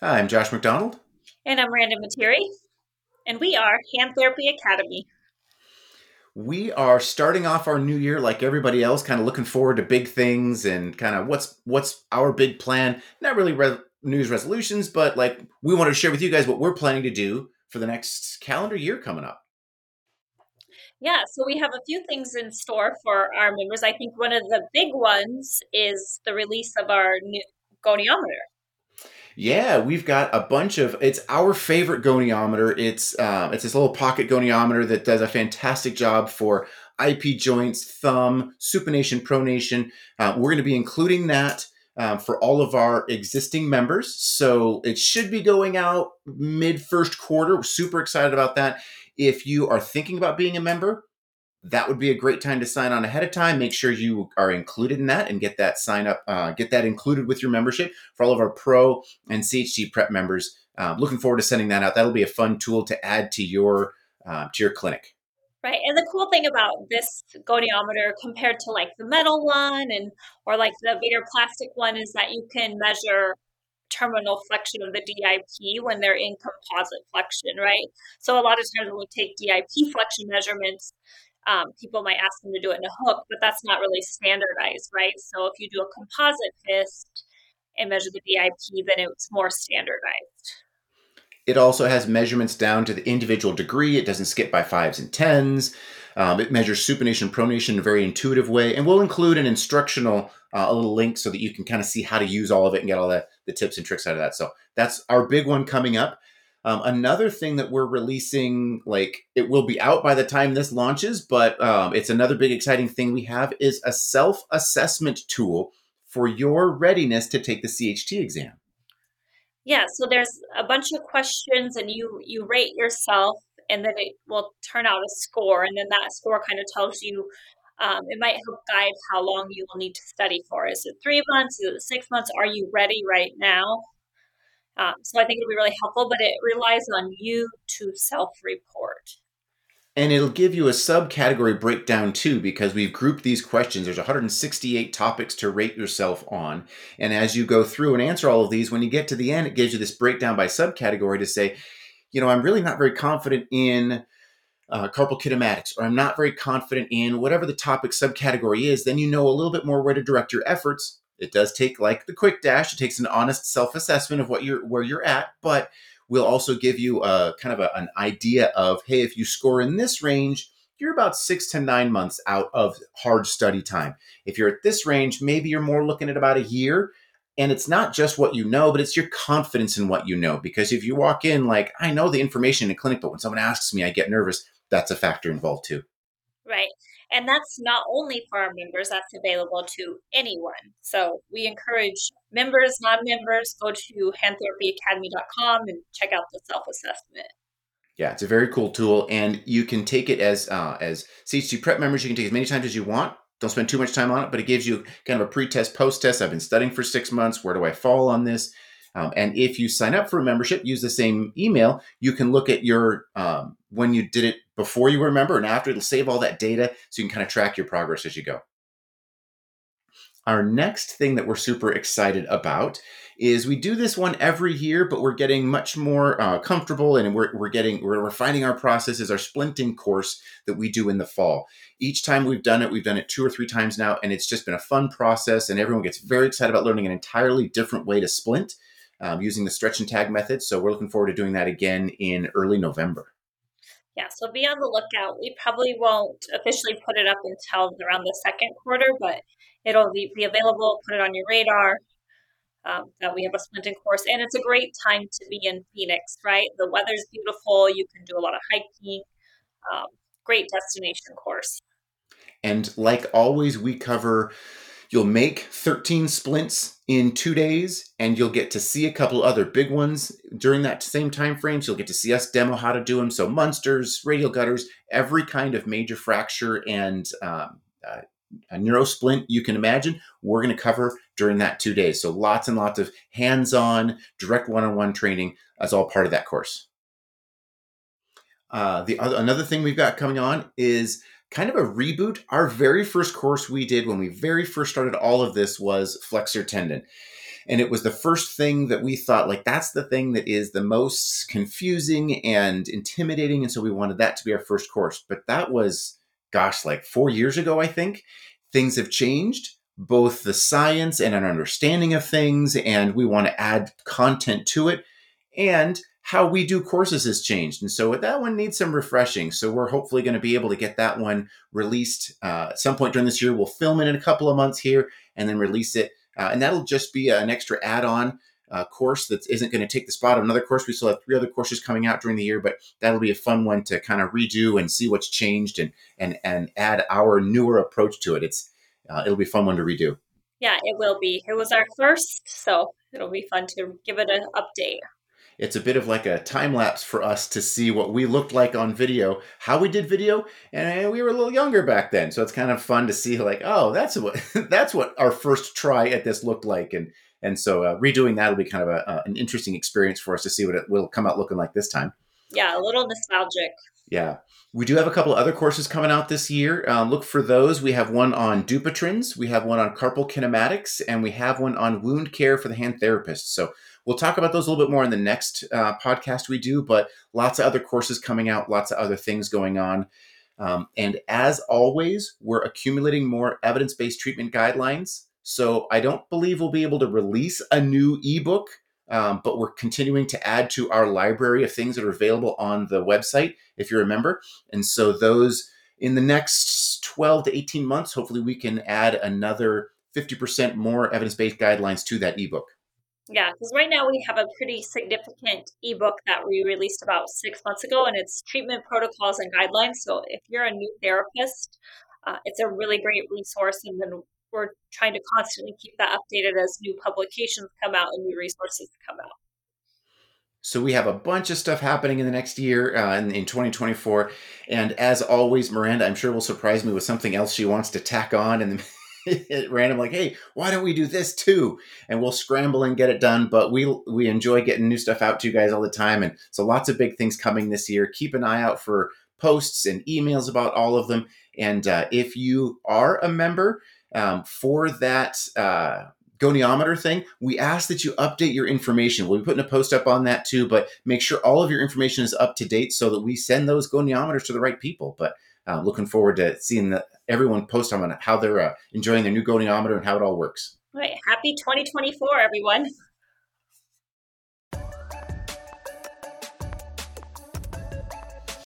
Hi, I'm Josh McDonald. And I'm Randa Materi. And we are Hand Therapy Academy. We are starting off our new year like everybody else, kind of looking forward to big things and kind of what's what's our big plan. Not really re- news resolutions, but like we want to share with you guys what we're planning to do for the next calendar year coming up. Yeah, so we have a few things in store for our members. I think one of the big ones is the release of our new goniometer. Yeah, we've got a bunch of. It's our favorite goniometer. It's uh, it's this little pocket goniometer that does a fantastic job for IP joints, thumb, supination, pronation. Uh, we're going to be including that uh, for all of our existing members. So it should be going out mid first quarter. We're super excited about that. If you are thinking about being a member, that would be a great time to sign on ahead of time. Make sure you are included in that and get that sign up, uh, get that included with your membership for all of our pro and CHT prep members. Uh, looking forward to sending that out. That'll be a fun tool to add to your uh, to your clinic. Right, and the cool thing about this goniometer compared to like the metal one and or like the Vader plastic one is that you can measure terminal flexion of the DIP when they're in composite flexion, right? So a lot of times when we take DIP flexion measurements, um, people might ask them to do it in a hook, but that's not really standardized, right? So if you do a composite fist and measure the DIP, then it's more standardized. It also has measurements down to the individual degree. It doesn't skip by fives and tens. Um, it measures supination, pronation in a very intuitive way, and we'll include an instructional uh, a little link so that you can kind of see how to use all of it and get all the, the tips and tricks out of that. So that's our big one coming up. Um, another thing that we're releasing, like it will be out by the time this launches, but um, it's another big exciting thing we have is a self assessment tool for your readiness to take the CHT exam. Yeah, so there's a bunch of questions, and you you rate yourself, and then it will turn out a score, and then that score kind of tells you. Um, it might help guide how long you will need to study for. Is it three months? Is it six months? Are you ready right now? Um, so I think it'll be really helpful, but it relies on you to self report. And it'll give you a subcategory breakdown too, because we've grouped these questions. There's 168 topics to rate yourself on. And as you go through and answer all of these, when you get to the end, it gives you this breakdown by subcategory to say, you know, I'm really not very confident in uh, carpal kinematics, or I'm not very confident in whatever the topic subcategory is. Then you know a little bit more where to direct your efforts it does take like the QuickDASH. It takes an honest self-assessment of what you're where you're at, but we'll also give you a kind of a, an idea of hey, if you score in this range, you're about six to nine months out of hard study time. If you're at this range, maybe you're more looking at about a year. And it's not just what you know, but it's your confidence in what you know. Because if you walk in like, I know the information in a clinic, but when someone asks me, I get nervous, that's a factor involved too. Right. And that's not only for our members, that's available to anyone. So we encourage members, non members, go to handtherapyacademy.com and check out the self assessment. Yeah, it's a very cool tool, and you can take it as uh, as CHT prep members. You can take as many times as you want. Don't spend too much time on it, but it gives you kind of a pre-test, post-test. I've been studying for six months. Where do I fall on this? Um, and if you sign up for a membership, use the same email. You can look at your um, when you did it before you were a member and after. It'll save all that data so you can kind of track your progress as you go. Our next thing that we're super excited about is we do this one every year, but we're getting much more uh, comfortable and we're, we're getting, we're refining our process is our splinting course that we do in the fall. Each time we've done it, we've done it two or three times now, and it's just been a fun process and everyone gets very excited about learning an entirely different way to splint um, using the stretch and tag method. So we're looking forward to doing that again in early November. Yeah, so be on the lookout. We probably won't officially put it up until around the second quarter, but it'll be, be available. Put it on your radar um, that we have a splinting course. And it's a great time to be in Phoenix, right? The weather's beautiful. You can do a lot of hiking. Um, great destination course. And like always, we cover You'll make 13 splints in two days, and you'll get to see a couple other big ones during that same time frame. So you'll get to see us demo how to do them. So Munsters, radial gutters, every kind of major fracture and um, uh, a neurosplint you can imagine, we're going to cover during that two days. So lots and lots of hands-on, direct one-on-one training as all part of that course. Uh, the other, another thing we've got coming on is kind of a reboot. Our very first course we did when we very first started all of this was flexor tendon. and it was the first thing that we thought like that's the thing that is the most confusing and intimidating and so we wanted that to be our first course but that was gosh like 4 years ago I think things have changed both the science and an understanding of things and we want to add content to it and how we do courses has changed and so that one needs some refreshing so we're hopefully going to be able to get that one released uh, at some point during this year we'll film it in a couple of months here and then release it uh, and that'll just be an extra add-on uh, course that isn't going to take the spot of another course. We still have three other courses coming out during the year, but that'll be a fun one to kind of redo and see what's changed and and and add our newer approach to it. It's uh, it'll be a fun one to redo. Yeah, it will be. It was our first, so it'll be fun to give it an update it's a bit of like a time lapse for us to see what we looked like on video, how we did video, and we were a little younger back then. So it's kind of fun to see like, oh, that's what that's what our first try at this looked like, and and so uh, redoing that will be kind of a, uh, an interesting experience for us to see what it will come out looking like this time. Yeah, a little nostalgic. Yeah. We do have a couple other courses coming out this year. Um, look for those. We have one on Dupuytren's, we have one on carpal kinematics, and we have one on wound care for the hand therapist. So We'll talk about those a little bit more in the next uh, podcast we do, but lots of other courses coming out, lots of other things going on. Um, and as always, we're accumulating more evidence based treatment guidelines. So I don't believe we'll be able to release a new ebook, um, but we're continuing to add to our library of things that are available on the website, if you remember. And so those in the next 12 to 18 months, hopefully we can add another 50% more evidence based guidelines to that ebook. Yeah, because right now we have a pretty significant ebook that we released about six months ago, and it's treatment protocols and guidelines. So if you're a new therapist, uh, it's a really great resource. And then we're trying to constantly keep that updated as new publications come out and new resources come out. So we have a bunch of stuff happening in the next year uh, in, in 2024. And as always, Miranda, I'm sure will surprise me with something else she wants to tack on in the random like hey why don't we do this too and we'll scramble and get it done but we we enjoy getting new stuff out to you guys all the time and so lots of big things coming this year keep an eye out for posts and emails about all of them and uh, if you are a member um, for that uh, goniometer thing, we ask that you update your information. We'll be putting a post up on that too, but make sure all of your information is up to date so that we send those goniometers to the right people. But uh, looking forward to seeing the, everyone post on how they're uh, enjoying their new goniometer and how it all works. All right. Happy 2024, everyone.